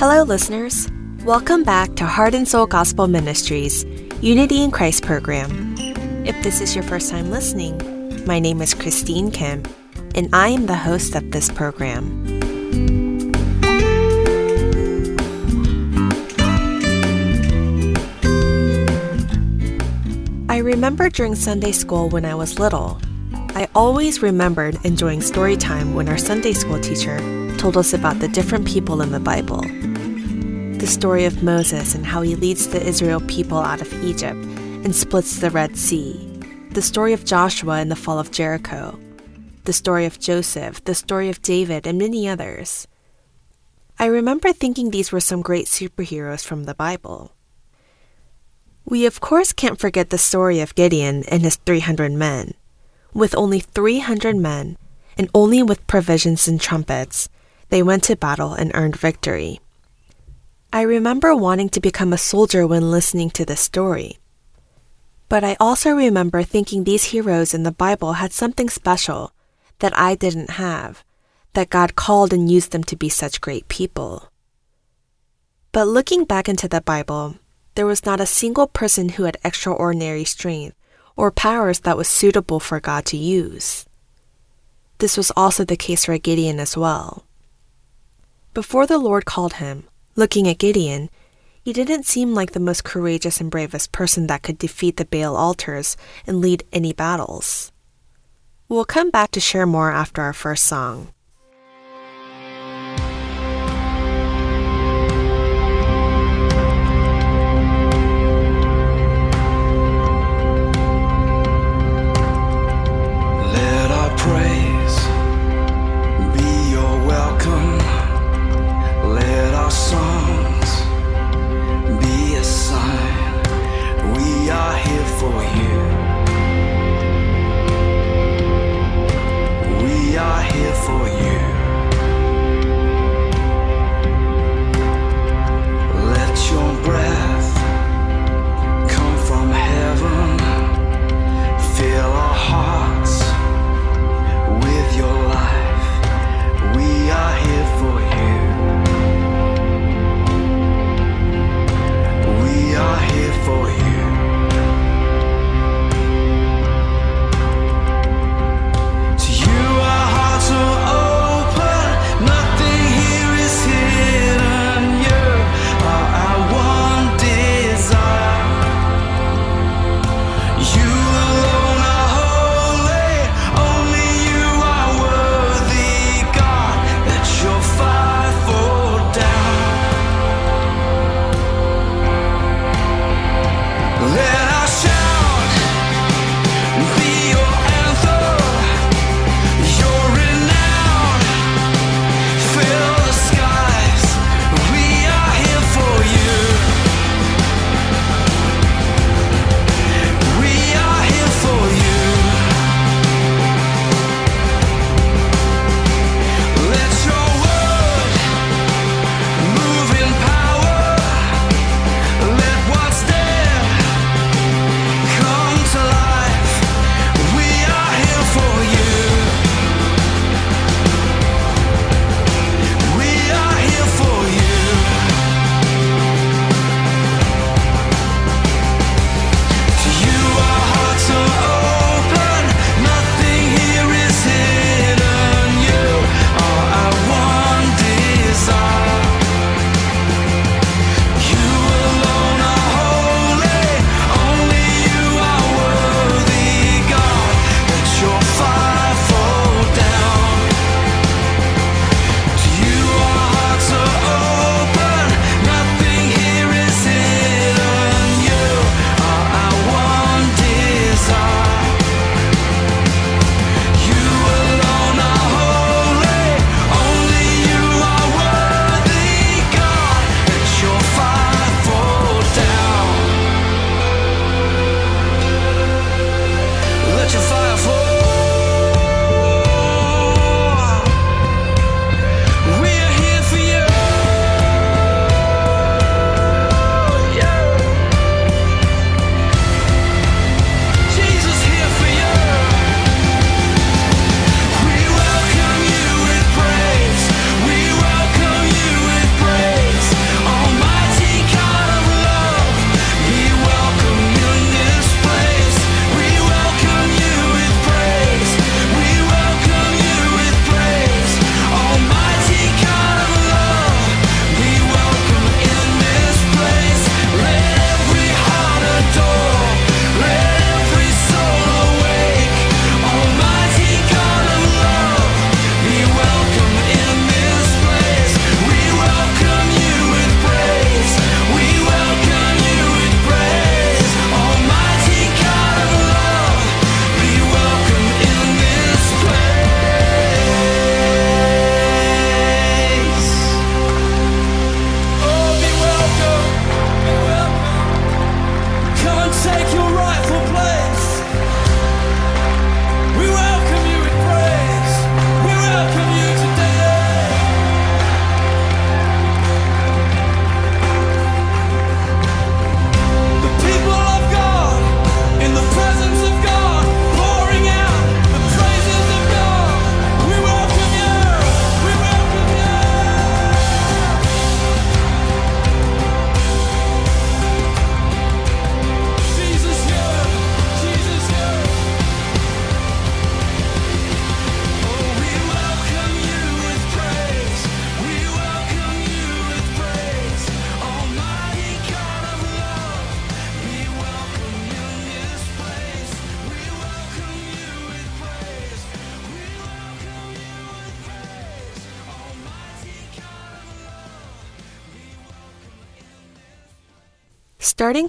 Hello, listeners. Welcome back to Heart and Soul Gospel Ministries Unity in Christ program. If this is your first time listening, my name is Christine Kim, and I am the host of this program. Remember during Sunday school when I was little, I always remembered enjoying story time when our Sunday school teacher told us about the different people in the Bible the story of Moses and how he leads the Israel people out of Egypt and splits the Red Sea, the story of Joshua and the fall of Jericho, the story of Joseph, the story of David, and many others. I remember thinking these were some great superheroes from the Bible. We, of course, can't forget the story of Gideon and his 300 men. With only 300 men, and only with provisions and trumpets, they went to battle and earned victory. I remember wanting to become a soldier when listening to this story. But I also remember thinking these heroes in the Bible had something special that I didn't have, that God called and used them to be such great people. But looking back into the Bible, there was not a single person who had extraordinary strength or powers that was suitable for God to use. This was also the case for Gideon as well. Before the Lord called him, Looking at Gideon, he didn't seem like the most courageous and bravest person that could defeat the Baal altars and lead any battles. We'll come back to share more after our first song.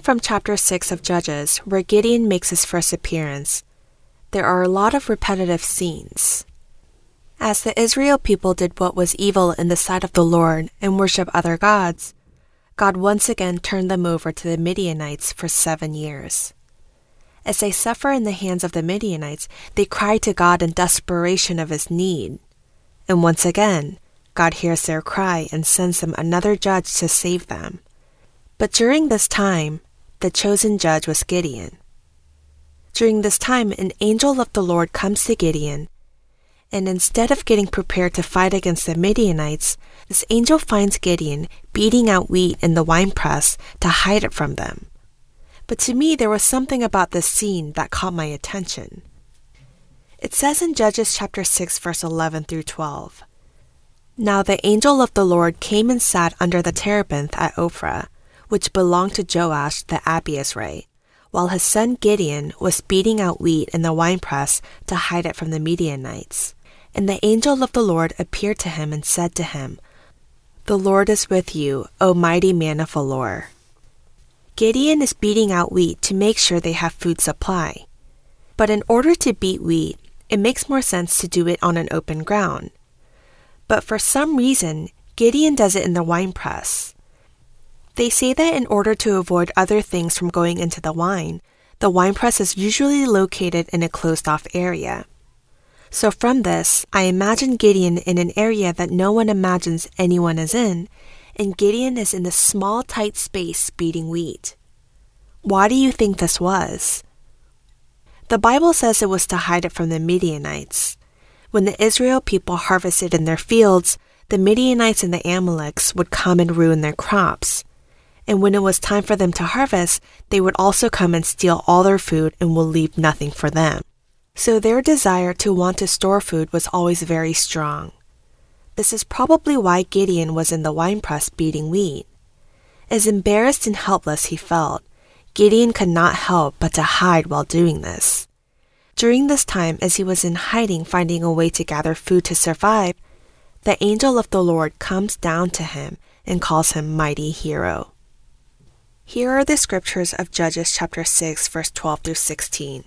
From chapter 6 of Judges, where Gideon makes his first appearance, there are a lot of repetitive scenes. As the Israel people did what was evil in the sight of the Lord and worship other gods, God once again turned them over to the Midianites for seven years. As they suffer in the hands of the Midianites, they cry to God in desperation of his need. And once again, God hears their cry and sends them another judge to save them. But during this time, the chosen judge was Gideon. During this time, an angel of the Lord comes to Gideon, and instead of getting prepared to fight against the Midianites, this angel finds Gideon beating out wheat in the winepress to hide it from them. But to me, there was something about this scene that caught my attention. It says in Judges chapter 6, verse 11 through 12 Now the angel of the Lord came and sat under the terebinth at Ophrah, which belonged to Joash the Abiezrite, while his son Gideon was beating out wheat in the winepress to hide it from the Midianites. And the angel of the Lord appeared to him and said to him, The Lord is with you, O mighty man of valor. Gideon is beating out wheat to make sure they have food supply. But in order to beat wheat, it makes more sense to do it on an open ground. But for some reason, Gideon does it in the wine press. They say that in order to avoid other things from going into the wine, the wine press is usually located in a closed off area. So from this, I imagine Gideon in an area that no one imagines anyone is in, and Gideon is in this small, tight space beating wheat. Why do you think this was? The Bible says it was to hide it from the Midianites. When the Israel people harvested in their fields, the Midianites and the Amaleks would come and ruin their crops. And when it was time for them to harvest, they would also come and steal all their food and will leave nothing for them. So their desire to want to store food was always very strong. This is probably why Gideon was in the winepress beating wheat. As embarrassed and helpless he felt, Gideon could not help but to hide while doing this. During this time, as he was in hiding finding a way to gather food to survive, the angel of the Lord comes down to him and calls him mighty hero. Here are the scriptures of Judges chapter 6 verse 12 through 16.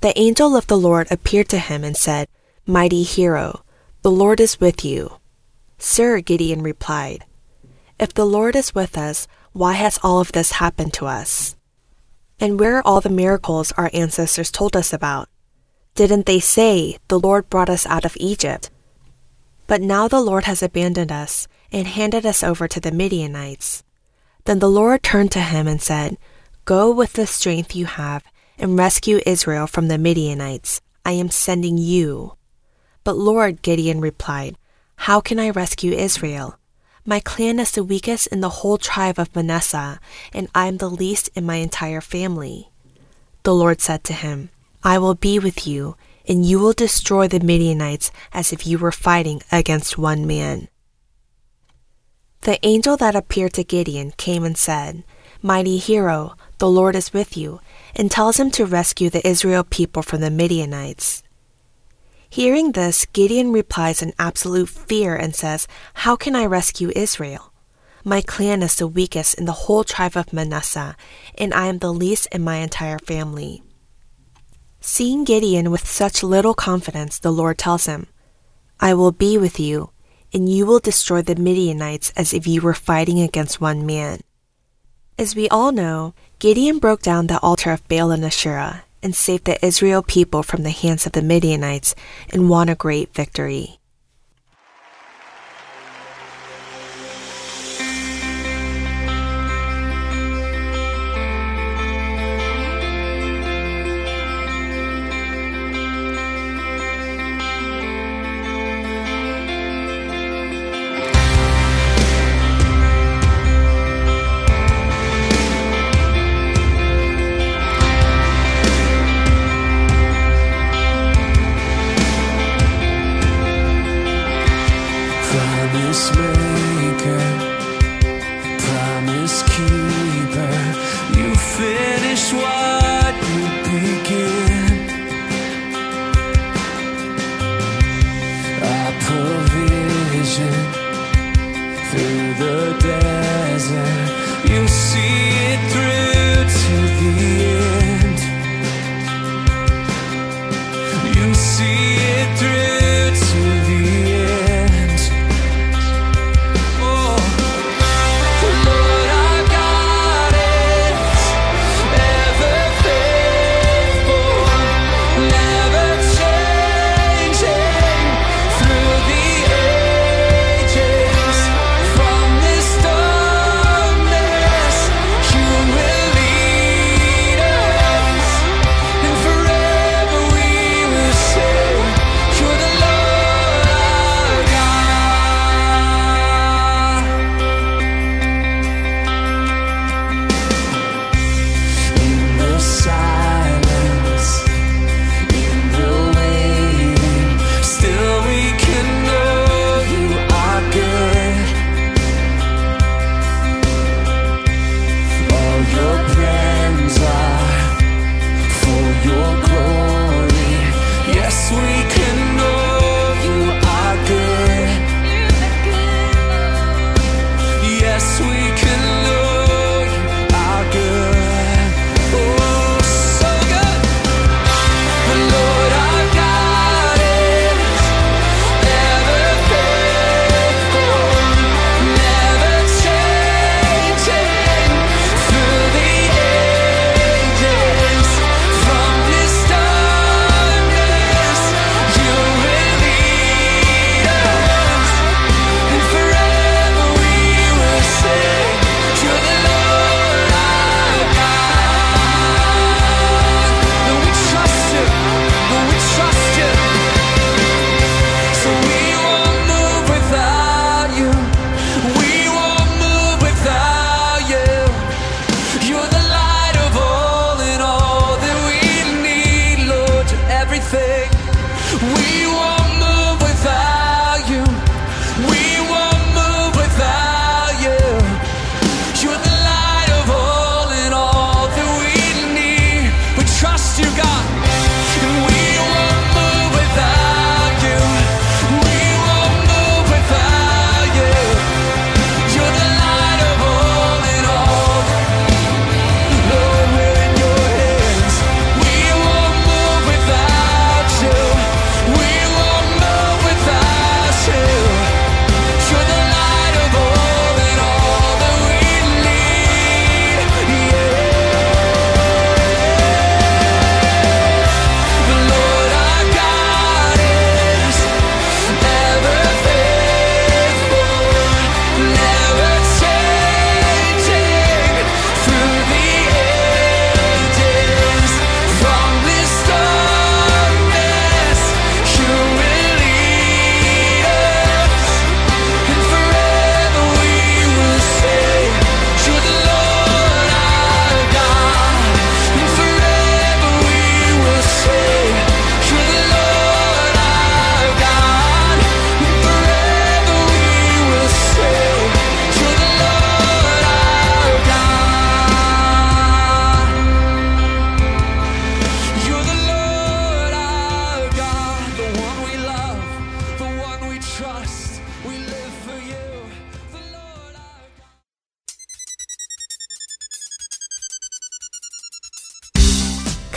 The angel of the Lord appeared to him and said, Mighty hero, the Lord is with you. Sir, Gideon replied, If the Lord is with us, why has all of this happened to us? And where are all the miracles our ancestors told us about? Didn't they say, The Lord brought us out of Egypt? But now the Lord has abandoned us and handed us over to the Midianites. Then the Lord turned to him and said, Go with the strength you have and rescue Israel from the Midianites. I am sending you. But Lord, Gideon replied, How can I rescue Israel? My clan is the weakest in the whole tribe of Manasseh, and I am the least in my entire family. The Lord said to him, I will be with you, and you will destroy the Midianites as if you were fighting against one man. The angel that appeared to Gideon came and said, Mighty hero, the Lord is with you, and tells him to rescue the Israel people from the Midianites. Hearing this, Gideon replies in absolute fear and says, How can I rescue Israel? My clan is the weakest in the whole tribe of Manasseh, and I am the least in my entire family. Seeing Gideon with such little confidence, the Lord tells him, I will be with you, and you will destroy the Midianites as if you were fighting against one man. As we all know, Gideon broke down the altar of Baal and Asherah and saved the Israel people from the hands of the Midianites and won a great victory.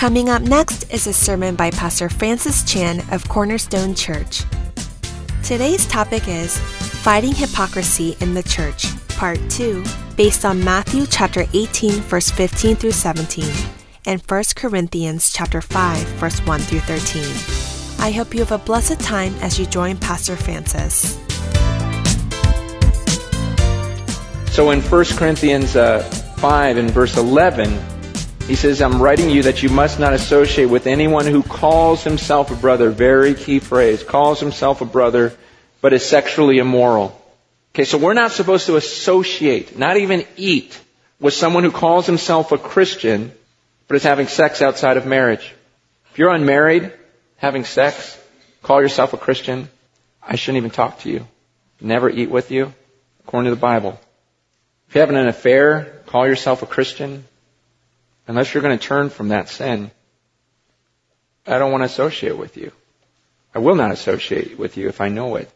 Coming up next is a sermon by Pastor Francis Chan of Cornerstone Church. Today's topic is Fighting Hypocrisy in the Church, Part 2, based on Matthew chapter 18 verse 15 through 17 and 1 Corinthians chapter 5 verse 1 through 13. I hope you have a blessed time as you join Pastor Francis. So in 1 Corinthians uh, 5 and verse 11, he says, I'm writing you that you must not associate with anyone who calls himself a brother. Very key phrase. Calls himself a brother, but is sexually immoral. Okay, so we're not supposed to associate, not even eat, with someone who calls himself a Christian, but is having sex outside of marriage. If you're unmarried, having sex, call yourself a Christian, I shouldn't even talk to you. Never eat with you, according to the Bible. If you're having an affair, call yourself a Christian, Unless you're going to turn from that sin, I don't want to associate with you. I will not associate with you if I know it,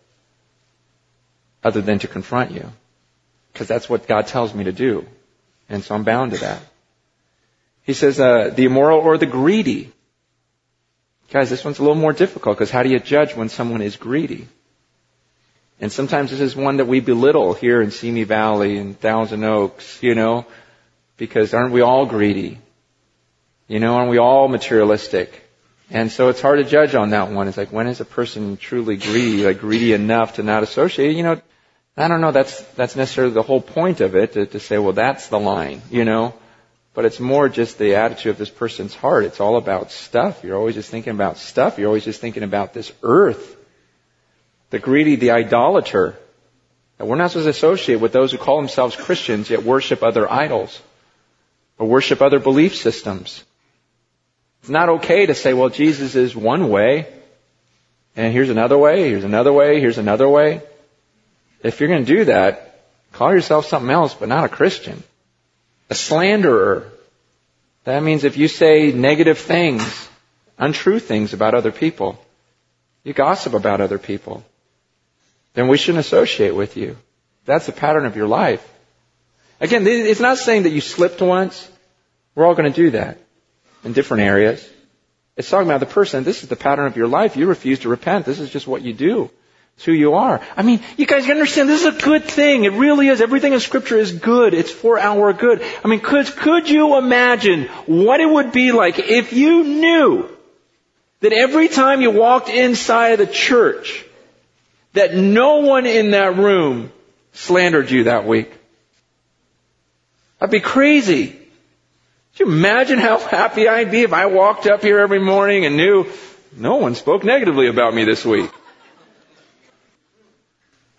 other than to confront you. Because that's what God tells me to do. And so I'm bound to that. He says, uh, the immoral or the greedy. Guys, this one's a little more difficult because how do you judge when someone is greedy? And sometimes this is one that we belittle here in Simi Valley and Thousand Oaks, you know because aren't we all greedy? You know, aren't we all materialistic? And so it's hard to judge on that one. It's like, when is a person truly greedy, like greedy enough to not associate? You know, I don't know, that's, that's necessarily the whole point of it, to, to say, well, that's the line, you know. But it's more just the attitude of this person's heart. It's all about stuff. You're always just thinking about stuff. You're always just thinking about this earth the greedy, the idolater. And we're not supposed to associate with those who call themselves Christians yet worship other idols or worship other belief systems. It's not okay to say, well, Jesus is one way, and here's another way, here's another way, here's another way. If you're going to do that, call yourself something else, but not a Christian. A slanderer. That means if you say negative things, untrue things about other people, you gossip about other people then we shouldn't associate with you. That's the pattern of your life. Again, it's not saying that you slipped once. We're all going to do that in different areas. It's talking about the person. This is the pattern of your life. You refuse to repent. This is just what you do. It's who you are. I mean, you guys understand this is a good thing. It really is. Everything in scripture is good. It's for our good. I mean, could, could you imagine what it would be like if you knew that every time you walked inside of the church, that no one in that room slandered you that week. That'd be crazy. Could you imagine how happy I'd be if I walked up here every morning and knew no one spoke negatively about me this week?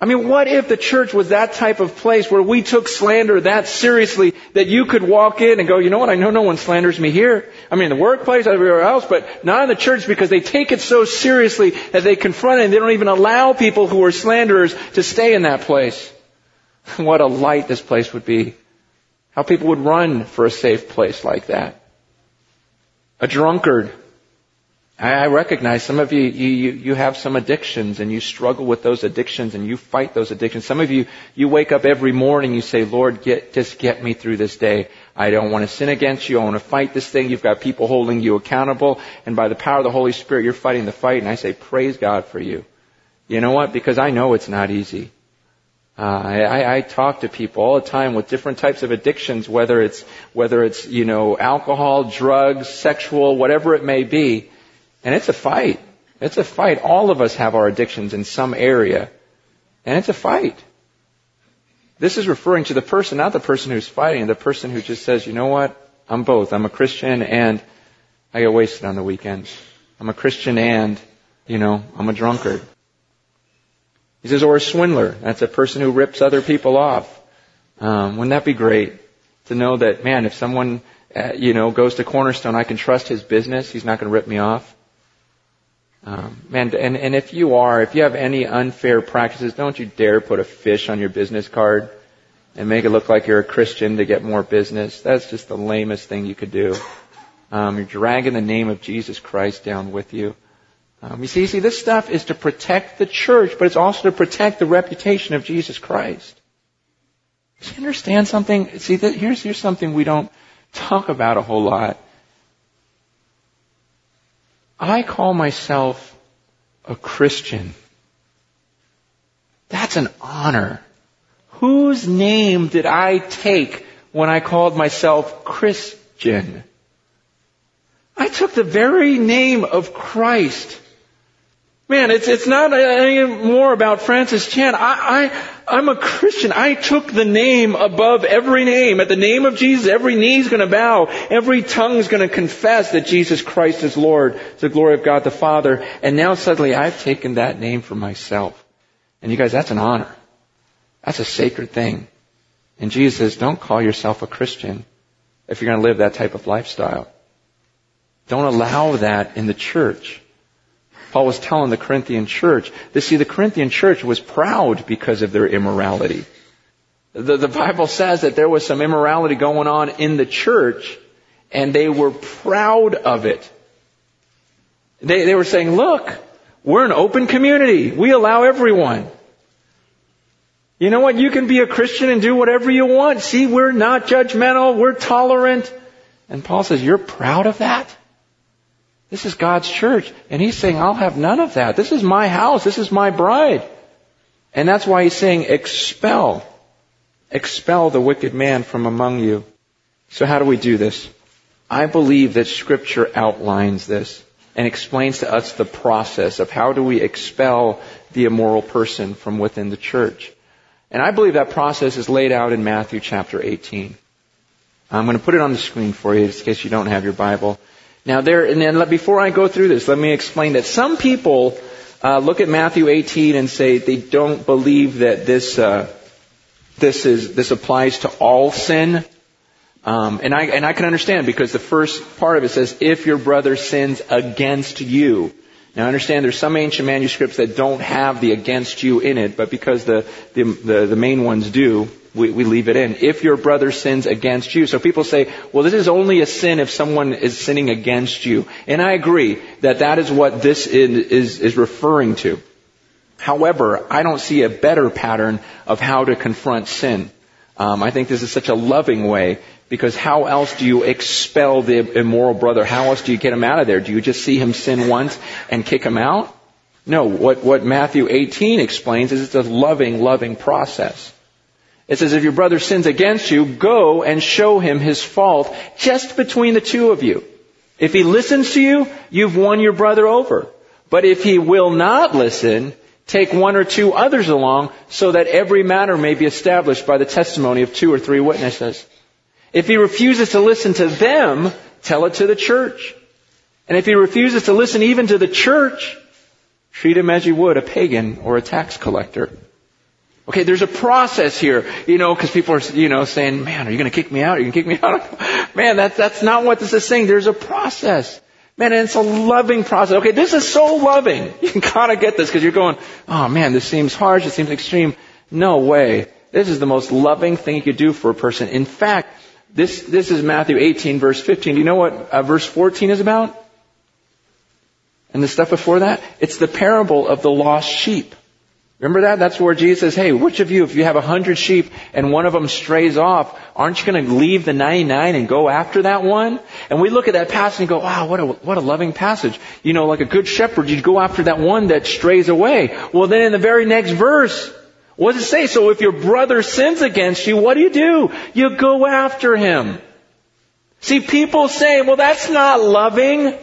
I mean, what if the church was that type of place where we took slander that seriously that you could walk in and go, you know what, I know no one slanders me here. I mean, in the workplace, everywhere else, but not in the church because they take it so seriously that they confront it and they don't even allow people who are slanderers to stay in that place. what a light this place would be. How people would run for a safe place like that. A drunkard I recognize some of you, you, you have some addictions and you struggle with those addictions and you fight those addictions. Some of you, you wake up every morning, you say, Lord, get, just get me through this day. I don't want to sin against you. I want to fight this thing. You've got people holding you accountable. And by the power of the Holy Spirit, you're fighting the fight. And I say, praise God for you. You know what? Because I know it's not easy. Uh, I, I talk to people all the time with different types of addictions, whether it's whether it's you know alcohol, drugs, sexual, whatever it may be. And it's a fight. It's a fight. All of us have our addictions in some area. And it's a fight. This is referring to the person, not the person who's fighting, the person who just says, you know what? I'm both. I'm a Christian and I get wasted on the weekends. I'm a Christian and, you know, I'm a drunkard. He says, or a swindler. That's a person who rips other people off. Um, wouldn't that be great to know that, man, if someone, uh, you know, goes to Cornerstone, I can trust his business. He's not going to rip me off. Um, man, and, and if you are, if you have any unfair practices, don't you dare put a fish on your business card and make it look like you're a Christian to get more business. That's just the lamest thing you could do. Um, you're dragging the name of Jesus Christ down with you. Um, you see, you see, this stuff is to protect the church, but it's also to protect the reputation of Jesus Christ. Do you understand something? See, that, here's here's something we don't talk about a whole lot. I call myself a Christian. That's an honor. Whose name did I take when I called myself Christian? I took the very name of Christ. Man, it's, it's not any more about Francis Chan. I, I, I'm a Christian. I took the name above every name. At the name of Jesus, every knee is going to bow. Every tongue is going to confess that Jesus Christ is Lord the glory of God the Father. And now suddenly I've taken that name for myself. And you guys, that's an honor. That's a sacred thing. And Jesus says, don't call yourself a Christian if you're going to live that type of lifestyle. Don't allow that in the church. Paul was telling the Corinthian church. To see, the Corinthian church was proud because of their immorality. The, the Bible says that there was some immorality going on in the church, and they were proud of it. They, they were saying, look, we're an open community. We allow everyone. You know what? You can be a Christian and do whatever you want. See, we're not judgmental. We're tolerant. And Paul says, you're proud of that? This is God's church. And he's saying, I'll have none of that. This is my house. This is my bride. And that's why he's saying, expel. Expel the wicked man from among you. So how do we do this? I believe that scripture outlines this and explains to us the process of how do we expel the immoral person from within the church. And I believe that process is laid out in Matthew chapter 18. I'm going to put it on the screen for you in case you don't have your Bible. Now there, and then before I go through this, let me explain that some people uh, look at Matthew 18 and say they don't believe that this uh, this is this applies to all sin. Um, and I and I can understand because the first part of it says if your brother sins against you. Now, I understand there's some ancient manuscripts that don't have the against you in it, but because the the the, the main ones do, we, we leave it in. If your brother sins against you. So people say, well, this is only a sin if someone is sinning against you. And I agree that that is what this is, is, is referring to. However, I don't see a better pattern of how to confront sin. Um, I think this is such a loving way because how else do you expel the immoral brother? How else do you get him out of there? Do you just see him sin once and kick him out? No, what, what Matthew 18 explains is it's a loving, loving process. It says, if your brother sins against you, go and show him his fault just between the two of you. If he listens to you, you've won your brother over. But if he will not listen, take one or two others along so that every matter may be established by the testimony of two or three witnesses. If he refuses to listen to them, tell it to the church. And if he refuses to listen even to the church, treat him as you would a pagan or a tax collector. Okay, there's a process here, you know, because people are, you know, saying, man, are you going to kick me out? Are you going to kick me out? man, that's, that's not what this is saying. There's a process. Man, and it's a loving process. Okay, this is so loving. You can kind of get this because you're going, oh man, this seems harsh. It seems extreme. No way. This is the most loving thing you could do for a person. In fact, this, this is Matthew 18 verse 15. Do you know what uh, verse 14 is about? And the stuff before that? It's the parable of the lost sheep. Remember that? That's where Jesus says, hey, which of you, if you have a hundred sheep and one of them strays off, aren't you going to leave the 99 and go after that one? And we look at that passage and go, wow, what a, what a loving passage. You know, like a good shepherd, you go after that one that strays away. Well, then in the very next verse, what does it say? So if your brother sins against you, what do you do? You go after him. See, people say, well, that's not loving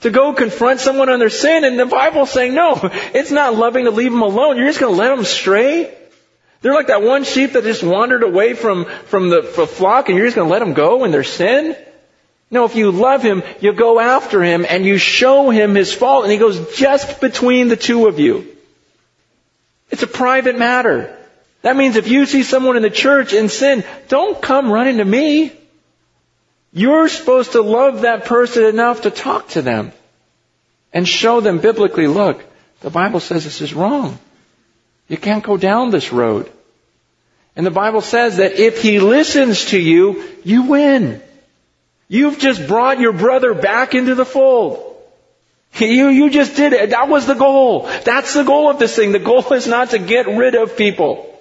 to go confront someone on their sin, and the Bible's saying, no, it's not loving to leave them alone. You're just going to let them stray. They're like that one sheep that just wandered away from, from the flock, and you're just going to let them go in their sin? No, if you love him, you go after him and you show him his fault, and he goes just between the two of you. It's a private matter. That means if you see someone in the church in sin, don't come running to me. You're supposed to love that person enough to talk to them and show them biblically, look, the Bible says this is wrong. You can't go down this road. And the Bible says that if he listens to you, you win. You've just brought your brother back into the fold. You, you just did it. That was the goal. That's the goal of this thing. The goal is not to get rid of people.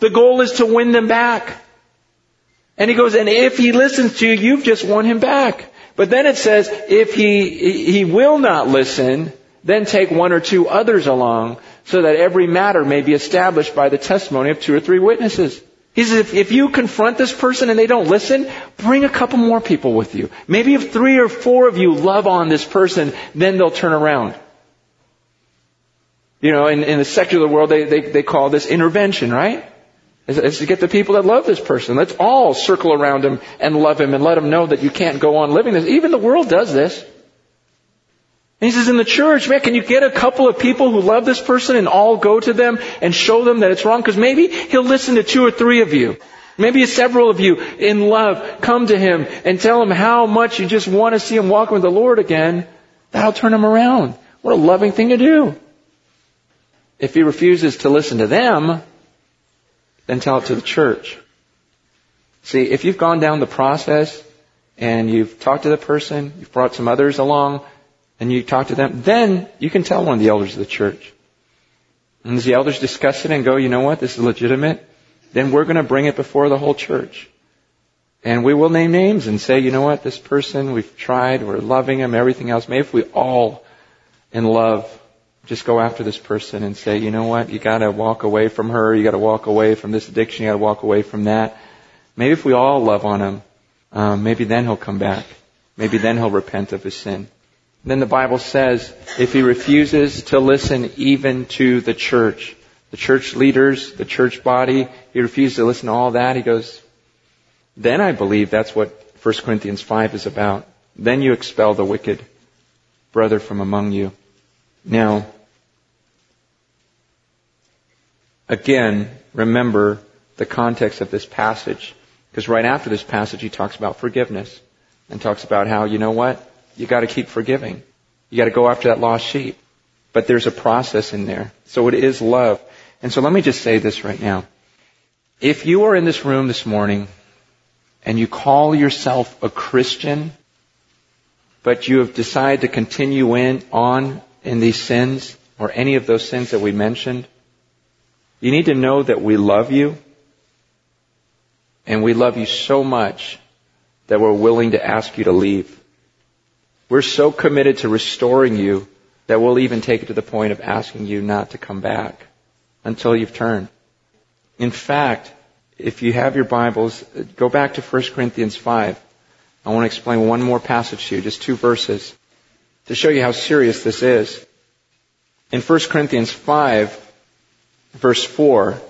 The goal is to win them back. And he goes, and if he listens to you, you've just won him back. But then it says, if he, he will not listen, then take one or two others along, so that every matter may be established by the testimony of two or three witnesses. He says, if, if you confront this person and they don't listen, bring a couple more people with you. Maybe if three or four of you love on this person, then they'll turn around. You know, in, in the secular world, they, they, they call this intervention, right? Is, to get the people that love this person. Let's all circle around him and love him and let him know that you can't go on living this. Even the world does this. And he says in the church, man, can you get a couple of people who love this person and all go to them and show them that it's wrong? Because maybe he'll listen to two or three of you. Maybe several of you in love come to him and tell him how much you just want to see him walk with the Lord again. That'll turn him around. What a loving thing to do. If he refuses to listen to them, then tell it to the church. See, if you've gone down the process and you've talked to the person, you've brought some others along, and you talk to them, then you can tell one of the elders of the church. and as the elders discuss it and go, you know what, this is legitimate, then we're going to bring it before the whole church. And we will name names and say, you know what, this person, we've tried, we're loving him, everything else. Maybe if we all, in love, just go after this person and say, you know what, you gotta walk away from her, you gotta walk away from this addiction, you gotta walk away from that. Maybe if we all love on him, um, maybe then he'll come back. Maybe then he'll repent of his sin. Then the Bible says, if he refuses to listen even to the church, the church leaders, the church body, he refuses to listen to all that, he goes, then I believe that's what 1 Corinthians 5 is about. Then you expel the wicked brother from among you. Now, again, remember the context of this passage. Because right after this passage, he talks about forgiveness and talks about how, you know what? You gotta keep forgiving. You gotta go after that lost sheep. But there's a process in there. So it is love. And so let me just say this right now. If you are in this room this morning and you call yourself a Christian, but you have decided to continue in, on in these sins, or any of those sins that we mentioned, you need to know that we love you, and we love you so much that we're willing to ask you to leave. We're so committed to restoring you that we'll even take it to the point of asking you not to come back until you've turned. In fact, if you have your Bibles, go back to 1 Corinthians 5. I want to explain one more passage to you, just two verses, to show you how serious this is. In 1 Corinthians 5, verse 4,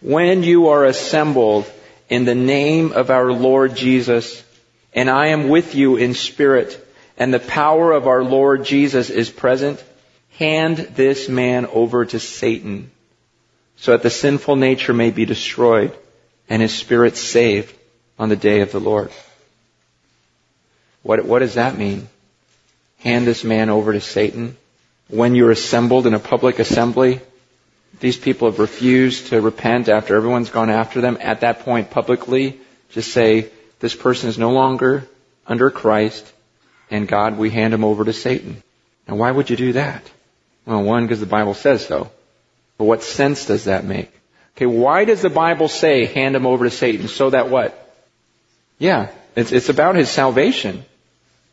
when you are assembled in the name of our Lord Jesus, and I am with you in spirit, and the power of our Lord Jesus is present, hand this man over to Satan so that the sinful nature may be destroyed and his spirit saved on the day of the Lord. What, what does that mean? Hand this man over to Satan. When you're assembled in a public assembly, these people have refused to repent after everyone's gone after them. At that point, publicly, just say, this person is no longer under Christ, and God, we hand him over to Satan. Now, why would you do that? Well, one, because the Bible says so. But what sense does that make? Okay, why does the Bible say hand him over to Satan? So that what? Yeah, it's, it's about his salvation.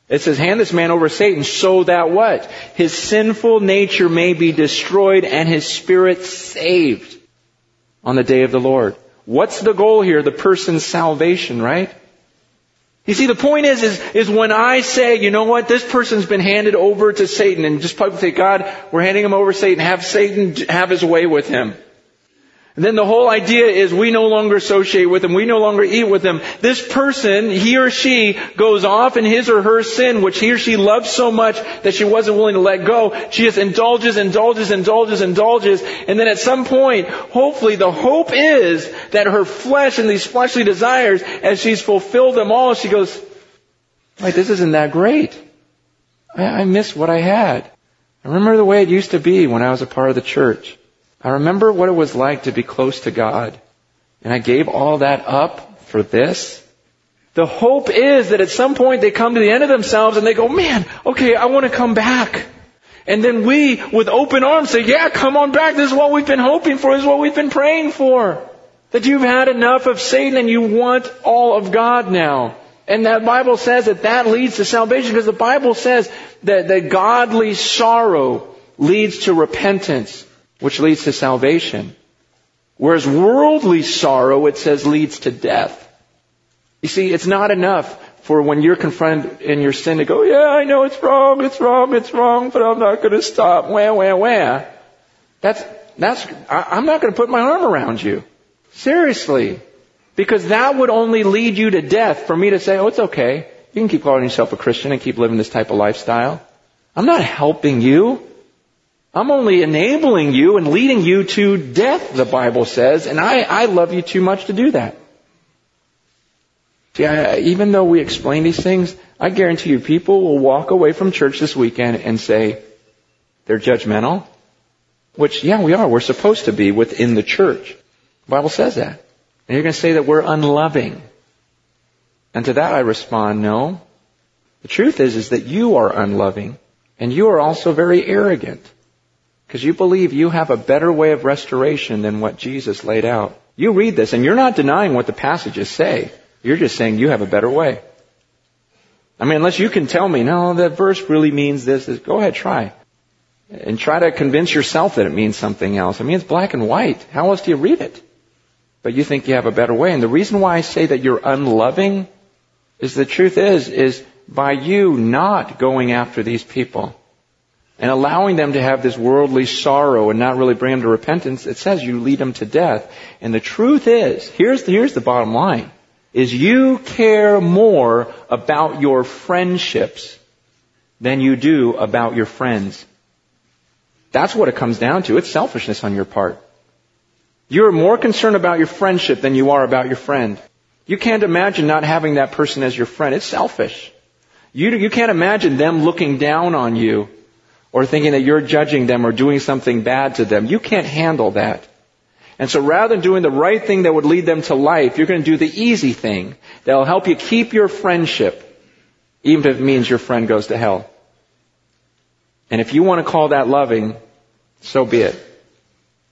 It says hand this man over to Satan so that what? His sinful nature may be destroyed and his spirit saved on the day of the Lord. What's the goal here? The person's salvation, right? You see, the point is, is, is when I say, you know what, this person's been handed over to Satan, and just publicly say, God, we're handing him over to Satan, have Satan have his way with him. And then the whole idea is we no longer associate with them. We no longer eat with them. This person, he or she, goes off in his or her sin, which he or she loves so much that she wasn't willing to let go. She just indulges, indulges, indulges, indulges. And then at some point, hopefully the hope is that her flesh and these fleshly desires, as she's fulfilled them all, she goes, wait, this isn't that great. I, I miss what I had. I remember the way it used to be when I was a part of the church. I remember what it was like to be close to God. And I gave all that up for this. The hope is that at some point they come to the end of themselves and they go, man, okay, I want to come back. And then we, with open arms, say, yeah, come on back. This is what we've been hoping for. This is what we've been praying for. That you've had enough of Satan and you want all of God now. And that Bible says that that leads to salvation because the Bible says that the godly sorrow leads to repentance which leads to salvation. Whereas worldly sorrow, it says, leads to death. You see, it's not enough for when you're confronted in your sin to go, yeah, I know it's wrong, it's wrong, it's wrong, but I'm not going to stop. Wah, wah, wah. That's, that's, I, I'm not going to put my arm around you. Seriously. Because that would only lead you to death for me to say, oh, it's okay. You can keep calling yourself a Christian and keep living this type of lifestyle. I'm not helping you. I'm only enabling you and leading you to death, the Bible says, and I, I love you too much to do that. See, I, even though we explain these things, I guarantee you people will walk away from church this weekend and say, they're judgmental. Which, yeah, we are. We're supposed to be within the church. The Bible says that. And you're going to say that we're unloving. And to that I respond, no. The truth is, is that you are unloving and you are also very arrogant. Because you believe you have a better way of restoration than what Jesus laid out. You read this and you're not denying what the passages say. You're just saying you have a better way. I mean, unless you can tell me, no, that verse really means this, this go ahead, try. And try to convince yourself that it means something else. I mean, it's black and white. How else do you read it? But you think you have a better way. And the reason why I say that you're unloving is the truth is, is by you not going after these people and allowing them to have this worldly sorrow and not really bring them to repentance, it says you lead them to death. And the truth is, here's the, here's the bottom line, is you care more about your friendships than you do about your friends. That's what it comes down to. It's selfishness on your part. You're more concerned about your friendship than you are about your friend. You can't imagine not having that person as your friend. It's selfish. You, you can't imagine them looking down on you or thinking that you're judging them or doing something bad to them. You can't handle that. And so rather than doing the right thing that would lead them to life, you're going to do the easy thing that'll help you keep your friendship, even if it means your friend goes to hell. And if you want to call that loving, so be it.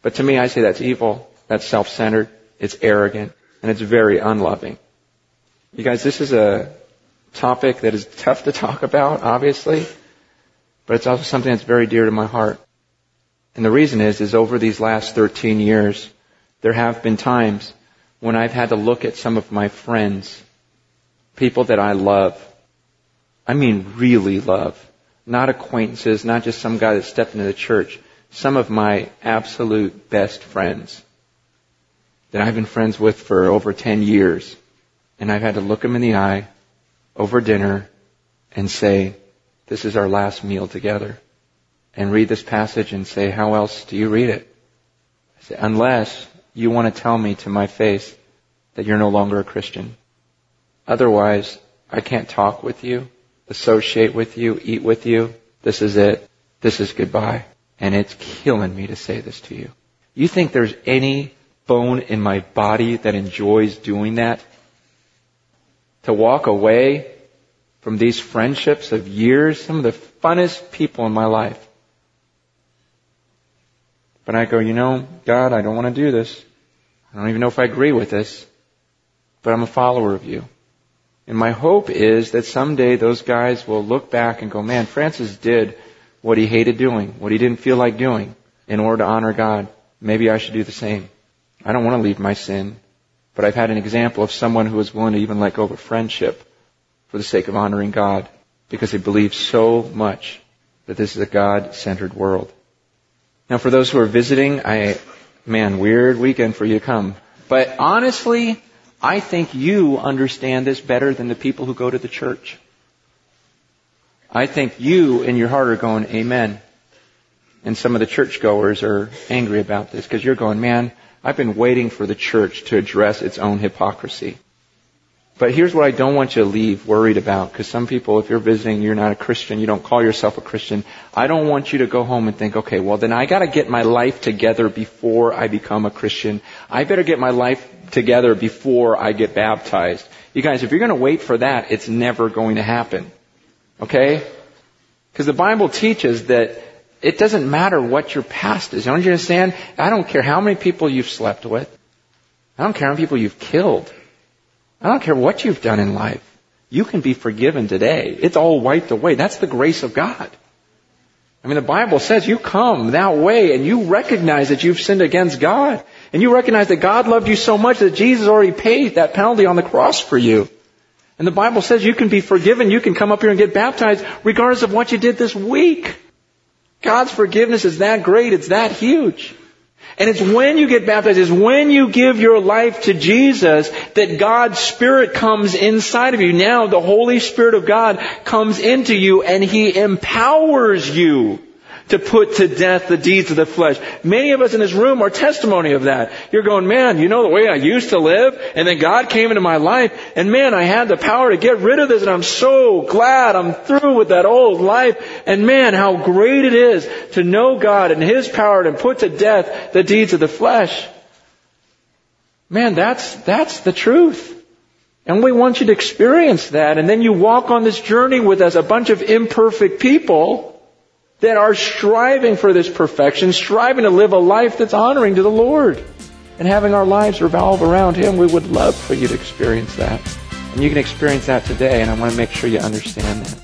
But to me, I say that's evil, that's self-centered, it's arrogant, and it's very unloving. You guys, this is a topic that is tough to talk about, obviously but it's also something that's very dear to my heart. And the reason is, is over these last 13 years, there have been times when I've had to look at some of my friends, people that I love. I mean really love. Not acquaintances, not just some guy that stepped into the church. Some of my absolute best friends that I've been friends with for over 10 years. And I've had to look them in the eye over dinner and say, this is our last meal together. And read this passage and say, how else do you read it? I Say, unless you want to tell me to my face that you're no longer a Christian. Otherwise, I can't talk with you, associate with you, eat with you. This is it. This is goodbye. And it's killing me to say this to you. You think there's any bone in my body that enjoys doing that? To walk away from these friendships of years, some of the funnest people in my life. But I go, you know, God, I don't want to do this. I don't even know if I agree with this, but I'm a follower of you. And my hope is that someday those guys will look back and go, man, Francis did what he hated doing, what he didn't feel like doing in order to honor God. Maybe I should do the same. I don't want to leave my sin, but I've had an example of someone who was willing to even let go of a friendship for the sake of honoring God because they believe so much that this is a God-centered world. Now for those who are visiting, I, man, weird weekend for you to come. But honestly, I think you understand this better than the people who go to the church. I think you in your heart are going, amen. And some of the churchgoers are angry about this because you're going, man, I've been waiting for the church to address its own hypocrisy. But here's what I don't want you to leave worried about, because some people, if you're visiting, you're not a Christian, you don't call yourself a Christian. I don't want you to go home and think, okay, well then I gotta get my life together before I become a Christian. I better get my life together before I get baptized. You guys, if you're gonna wait for that, it's never going to happen. Okay? Because the Bible teaches that it doesn't matter what your past is. Don't you understand? I don't care how many people you've slept with. I don't care how many people you've killed. I don't care what you've done in life. You can be forgiven today. It's all wiped away. That's the grace of God. I mean, the Bible says you come that way and you recognize that you've sinned against God. And you recognize that God loved you so much that Jesus already paid that penalty on the cross for you. And the Bible says you can be forgiven. You can come up here and get baptized regardless of what you did this week. God's forgiveness is that great. It's that huge. And it's when you get baptized, it's when you give your life to Jesus that God's Spirit comes inside of you. Now the Holy Spirit of God comes into you and He empowers you to put to death the deeds of the flesh. Many of us in this room are testimony of that. You're going, man, you know the way I used to live? And then God came into my life and man, I had the power to get rid of this and I'm so glad I'm through with that old life. And man, how great it is to know God and His power and put to death the deeds of the flesh. Man, that's, that's the truth. And we want you to experience that. And then you walk on this journey with us, a bunch of imperfect people that are striving for this perfection, striving to live a life that's honoring to the Lord and having our lives revolve around Him. We would love for you to experience that. And you can experience that today, and I want to make sure you understand that.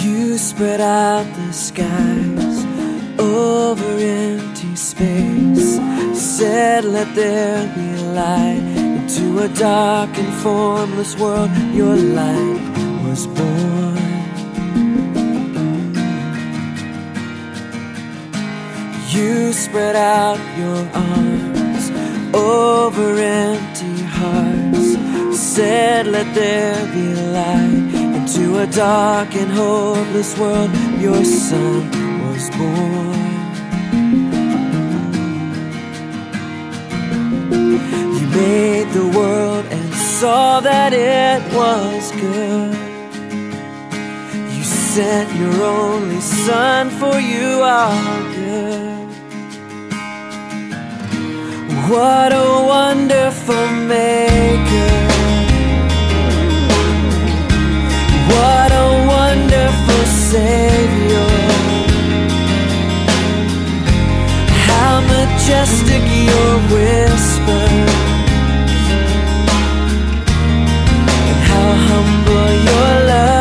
You spread out the skies over empty space. Said, Let there be light into a dark and formless world. Your light was born. You spread out your arms over empty hearts. Said, Let there be light into a dark and hopeless world. Your son was born. You made the world and saw that it was good. You sent your only son for you are good. What a wonderful maker. What a wonderful Savior. Majestic your whisper. And how humble your love.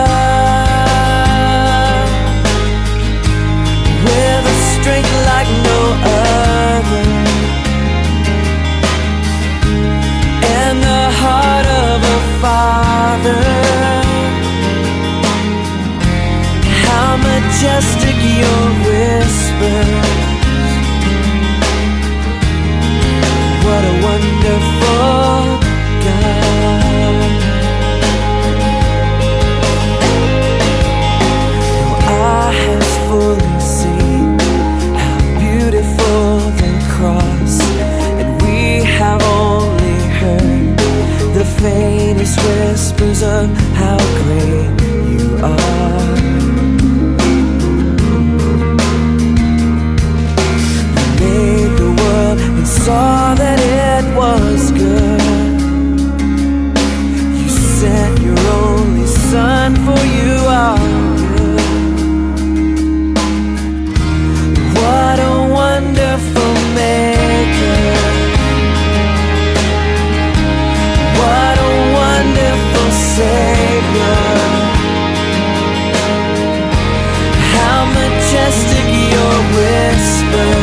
With a strength like no other. And the heart of a father. How majestic your whisper. Wonderful God. Your eye has fully seen how beautiful the cross, and we have only heard the faintest whispers of how great you are. made the world and saw whisper.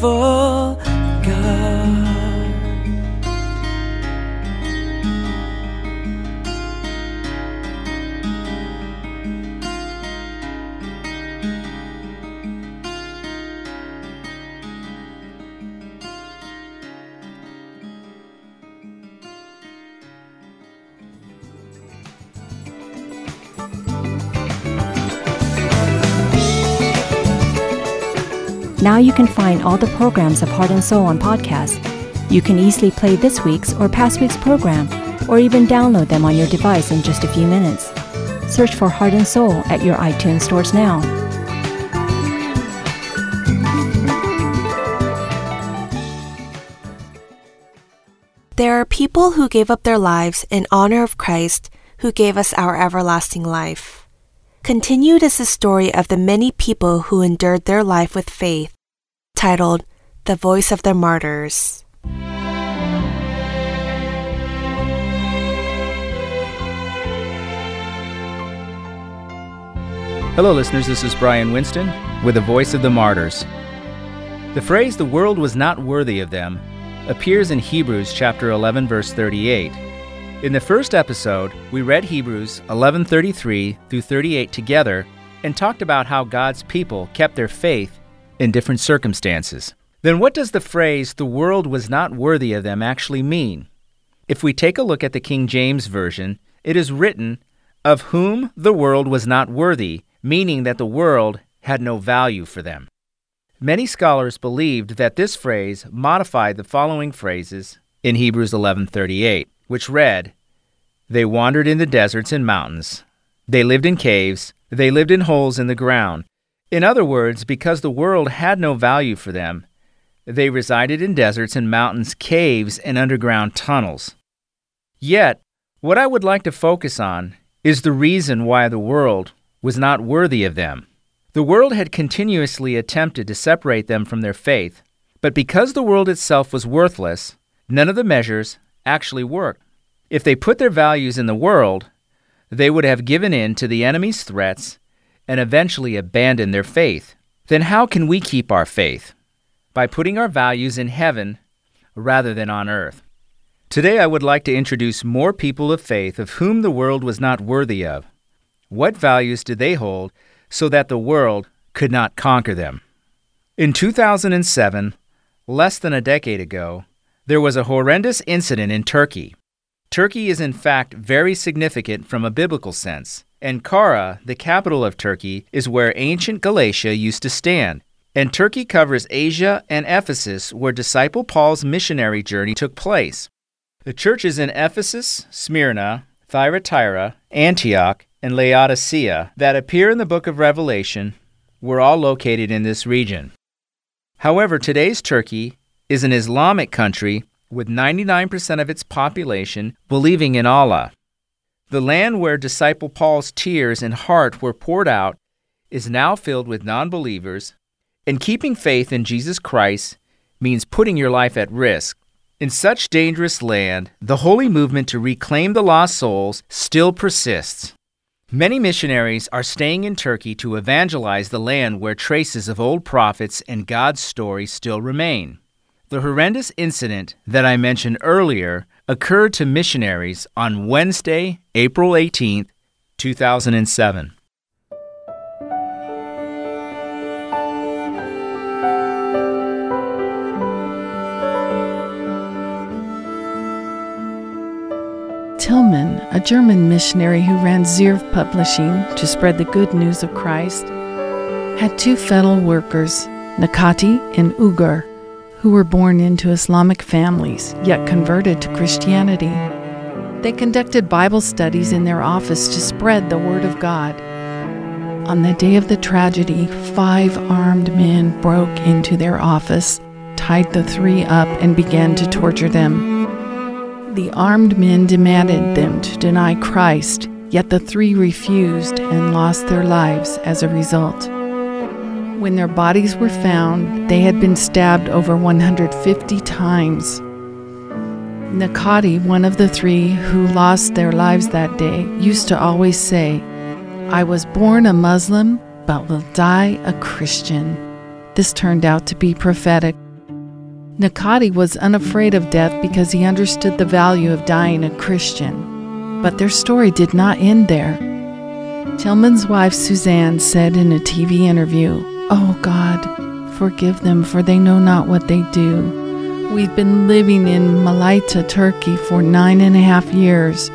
Wonderful God. You can find all the programs of Heart and Soul on podcast. You can easily play this week's or past week's program, or even download them on your device in just a few minutes. Search for Heart and Soul at your iTunes stores now. There are people who gave up their lives in honor of Christ who gave us our everlasting life. Continued is the story of the many people who endured their life with faith, titled The Voice of the Martyrs. Hello, listeners. This is Brian Winston with the Voice of the Martyrs. The phrase, the world was not worthy of them, appears in Hebrews chapter 11, verse 38. In the first episode, we read Hebrews 11:33 through 38 together and talked about how God's people kept their faith in different circumstances. Then what does the phrase the world was not worthy of them actually mean? If we take a look at the King James version, it is written, "Of whom the world was not worthy," meaning that the world had no value for them. Many scholars believed that this phrase modified the following phrases in Hebrews 11:38, which read, "They wandered in the deserts and mountains. They lived in caves, they lived in holes in the ground." In other words, because the world had no value for them, they resided in deserts and mountains, caves, and underground tunnels. Yet, what I would like to focus on is the reason why the world was not worthy of them. The world had continuously attempted to separate them from their faith, but because the world itself was worthless, none of the measures actually worked. If they put their values in the world, they would have given in to the enemy's threats and eventually abandon their faith. Then how can we keep our faith? By putting our values in heaven rather than on earth. Today I would like to introduce more people of faith of whom the world was not worthy of. What values did they hold so that the world could not conquer them? In 2007, less than a decade ago, there was a horrendous incident in Turkey. Turkey is in fact very significant from a biblical sense. Ankara, the capital of Turkey, is where ancient Galatia used to stand. And Turkey covers Asia and Ephesus, where disciple Paul's missionary journey took place. The churches in Ephesus, Smyrna, Thyatira, Antioch, and Laodicea that appear in the book of Revelation were all located in this region. However, today's Turkey is an Islamic country with 99% of its population believing in Allah. The land where disciple Paul's tears and heart were poured out is now filled with non believers, and keeping faith in Jesus Christ means putting your life at risk. In such dangerous land, the holy movement to reclaim the lost souls still persists. Many missionaries are staying in Turkey to evangelize the land where traces of old prophets and God's story still remain. The horrendous incident that I mentioned earlier occurred to missionaries on Wednesday, April 18, 2007. Tillman, a German missionary who ran Zirve Publishing to spread the good news of Christ, had two fellow workers, Nakati and Ugar, who were born into Islamic families yet converted to Christianity. They conducted Bible studies in their office to spread the Word of God. On the day of the tragedy, five armed men broke into their office, tied the three up, and began to torture them. The armed men demanded them to deny Christ, yet the three refused and lost their lives as a result. When their bodies were found, they had been stabbed over 150 times. Nakati, one of the three who lost their lives that day, used to always say, I was born a Muslim, but will die a Christian. This turned out to be prophetic. Nakati was unafraid of death because he understood the value of dying a Christian. But their story did not end there. Tillman's wife Suzanne said in a TV interview, Oh God, forgive them, for they know not what they do. We've been living in Malatya, Turkey for nine and a half years.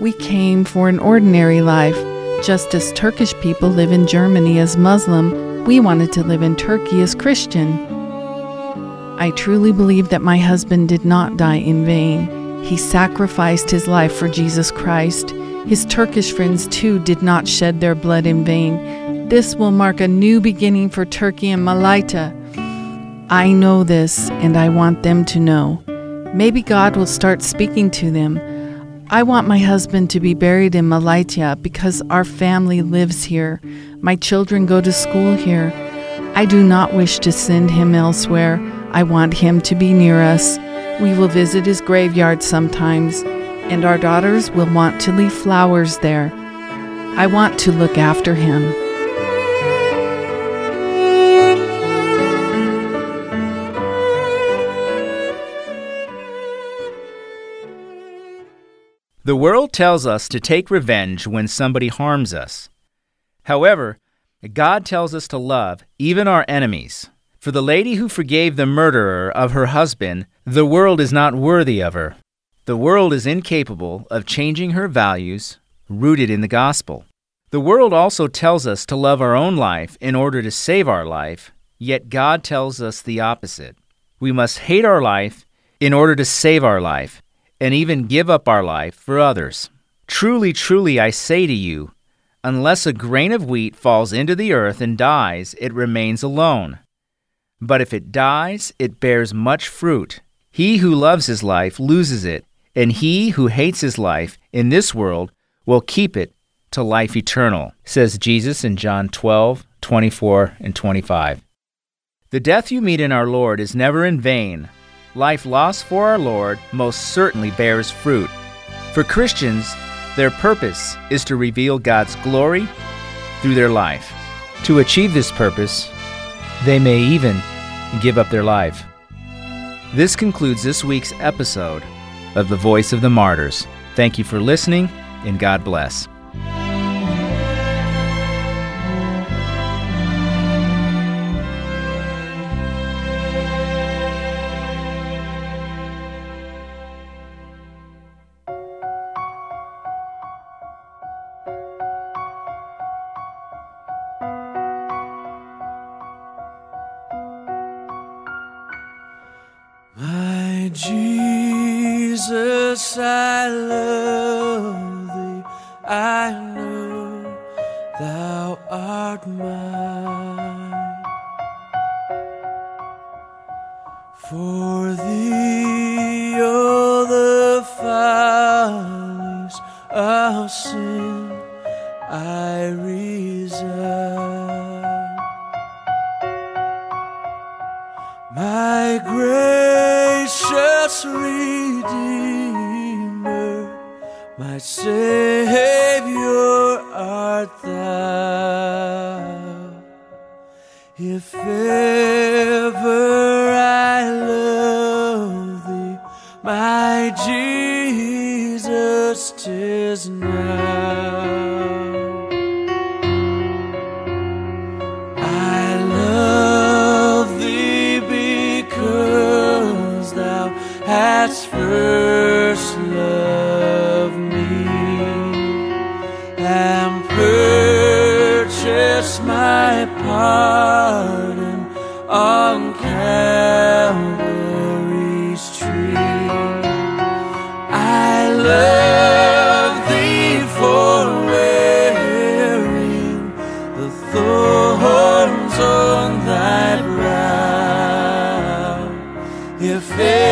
We came for an ordinary life, just as Turkish people live in Germany as Muslim, We wanted to live in Turkey as Christian. I truly believe that my husband did not die in vain. He sacrificed his life for Jesus Christ. His Turkish friends, too, did not shed their blood in vain. This will mark a new beginning for Turkey and Malatya. I know this, and I want them to know. Maybe God will start speaking to them. I want my husband to be buried in Malatya because our family lives here. My children go to school here. I do not wish to send him elsewhere. I want him to be near us. We will visit his graveyard sometimes, and our daughters will want to leave flowers there. I want to look after him. The world tells us to take revenge when somebody harms us. However, God tells us to love even our enemies. For the lady who forgave the murderer of her husband, the world is not worthy of her. The world is incapable of changing her values rooted in the gospel. The world also tells us to love our own life in order to save our life, yet God tells us the opposite. We must hate our life in order to save our life, and even give up our life for others. Truly, truly, I say to you, unless a grain of wheat falls into the earth and dies, it remains alone. But if it dies, it bears much fruit. He who loves his life loses it, and he who hates his life in this world will keep it to life eternal, says Jesus in John 12, 24, and 25. The death you meet in our Lord is never in vain. Life lost for our Lord most certainly bears fruit. For Christians, their purpose is to reveal God's glory through their life. To achieve this purpose, they may even give up their life. This concludes this week's episode of The Voice of the Martyrs. Thank you for listening, and God bless. If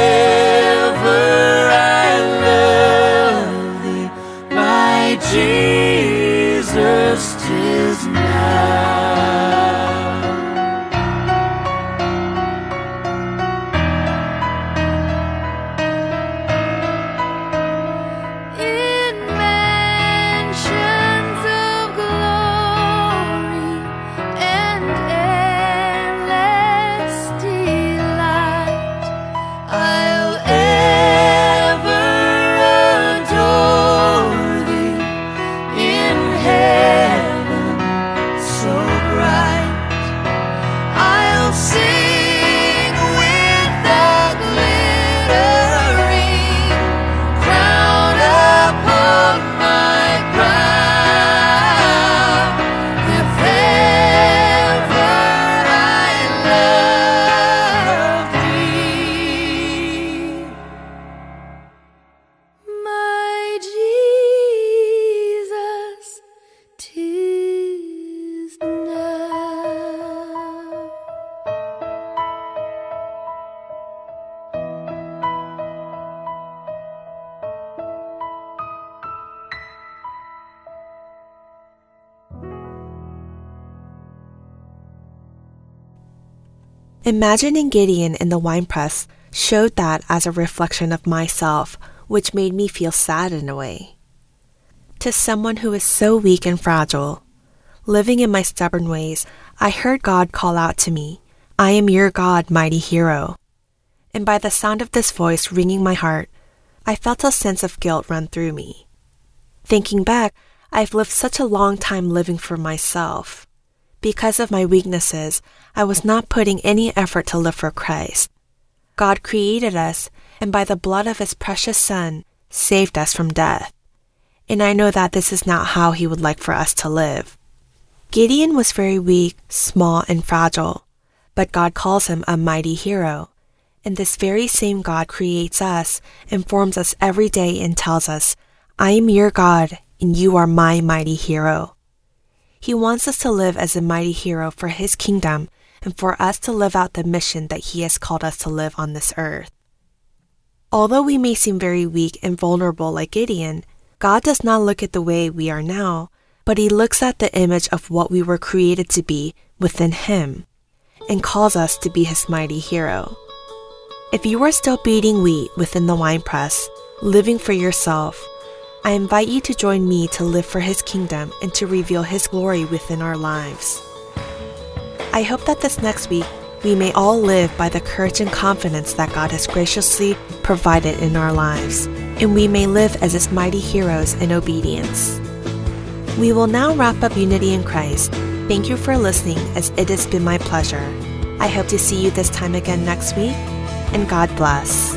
Imagining Gideon in the winepress showed that as a reflection of myself, which made me feel sad in a way. To someone who is so weak and fragile, living in my stubborn ways, I heard God call out to me, I am your God, mighty hero. And by the sound of this voice ringing my heart, I felt a sense of guilt run through me. Thinking back, I've lived such a long time living for myself. Because of my weaknesses, I was not putting any effort to live for Christ. God created us, and by the blood of His precious Son, saved us from death. And I know that this is not how He would like for us to live. Gideon was very weak, small, and fragile, but God calls him a mighty hero. And this very same God creates us informs us every day and tells us, I am your God, and you are my mighty hero. He wants us to live as a mighty hero for His kingdom and for us to live out the mission that He has called us to live on this earth. Although we may seem very weak and vulnerable like Gideon, God does not look at the way we are now, but He looks at the image of what we were created to be within Him and calls us to be His mighty hero. If you are still beating wheat within the winepress, living for yourself, I invite you to join me to live for His kingdom and to reveal His glory within our lives. I hope that this next week we may all live by the courage and confidence that God has graciously provided in our lives, and we may live as His mighty heroes in obedience. We will now wrap up Unity in Christ. Thank you for listening, as it has been my pleasure. I hope to see you this time again next week, and God bless.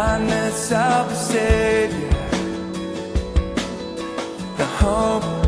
Kindness of the Savior, the hope